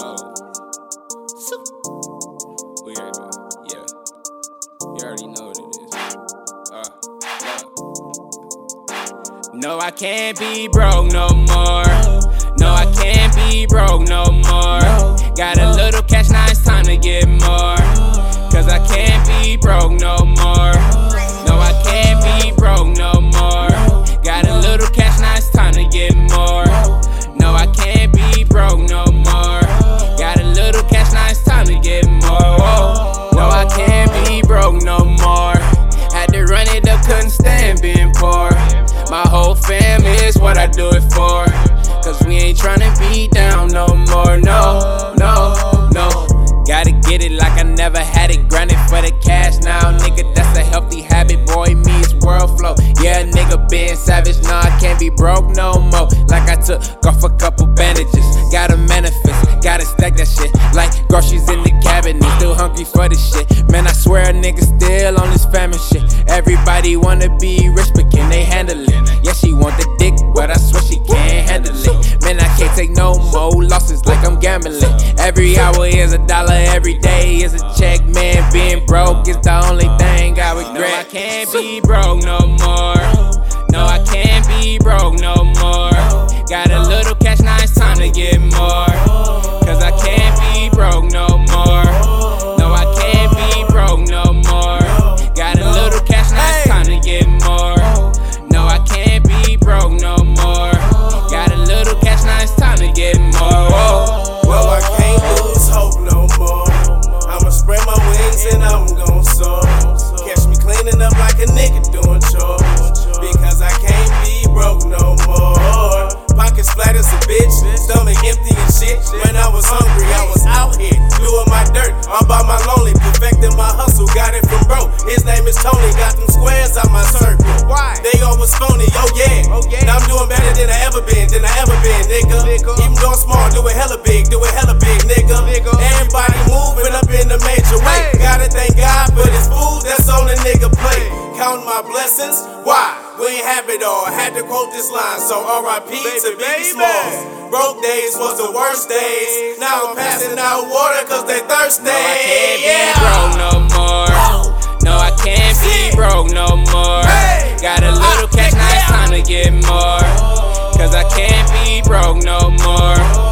Whoa. Weird. Yeah. You already know what it is. Uh. No, I can't be broke no more. No, I can't be broke no more. Got a little cash, now down no more. No, no, no. Gotta get it like I never had it. Grinding for the cash now, nigga. That's a healthy habit. Boy, me's world flow. Yeah, nigga, being savage. Nah, I can't be broke no more. Like I took off a couple bandages. Gotta manifest, gotta stack that shit. Like groceries in the cabinet. Still hungry for this shit. Man, I swear a nigga still on this famine shit. Everybody wanna be rich, but can they handle it? Yeah, she want the dick, is a dollar, every day is a check. Man, being broke is the only thing I regret. No, I can't be broke no more. No, I can't be broke no more. Got a little a major way. Gotta thank God for this food that's on the nigga plate. Counting my blessings, why? We ain't have it all. Had to quote this line, so R.I.P. to Biggie baby. Smalls. Broke days was the worst days. Now I'm passing out water cause they thirsty. No, I can't yeah. be broke no more. No, I can't be broke no more. Got a little Ah, cash, now it's time to get more. Cause I can't be broke no more.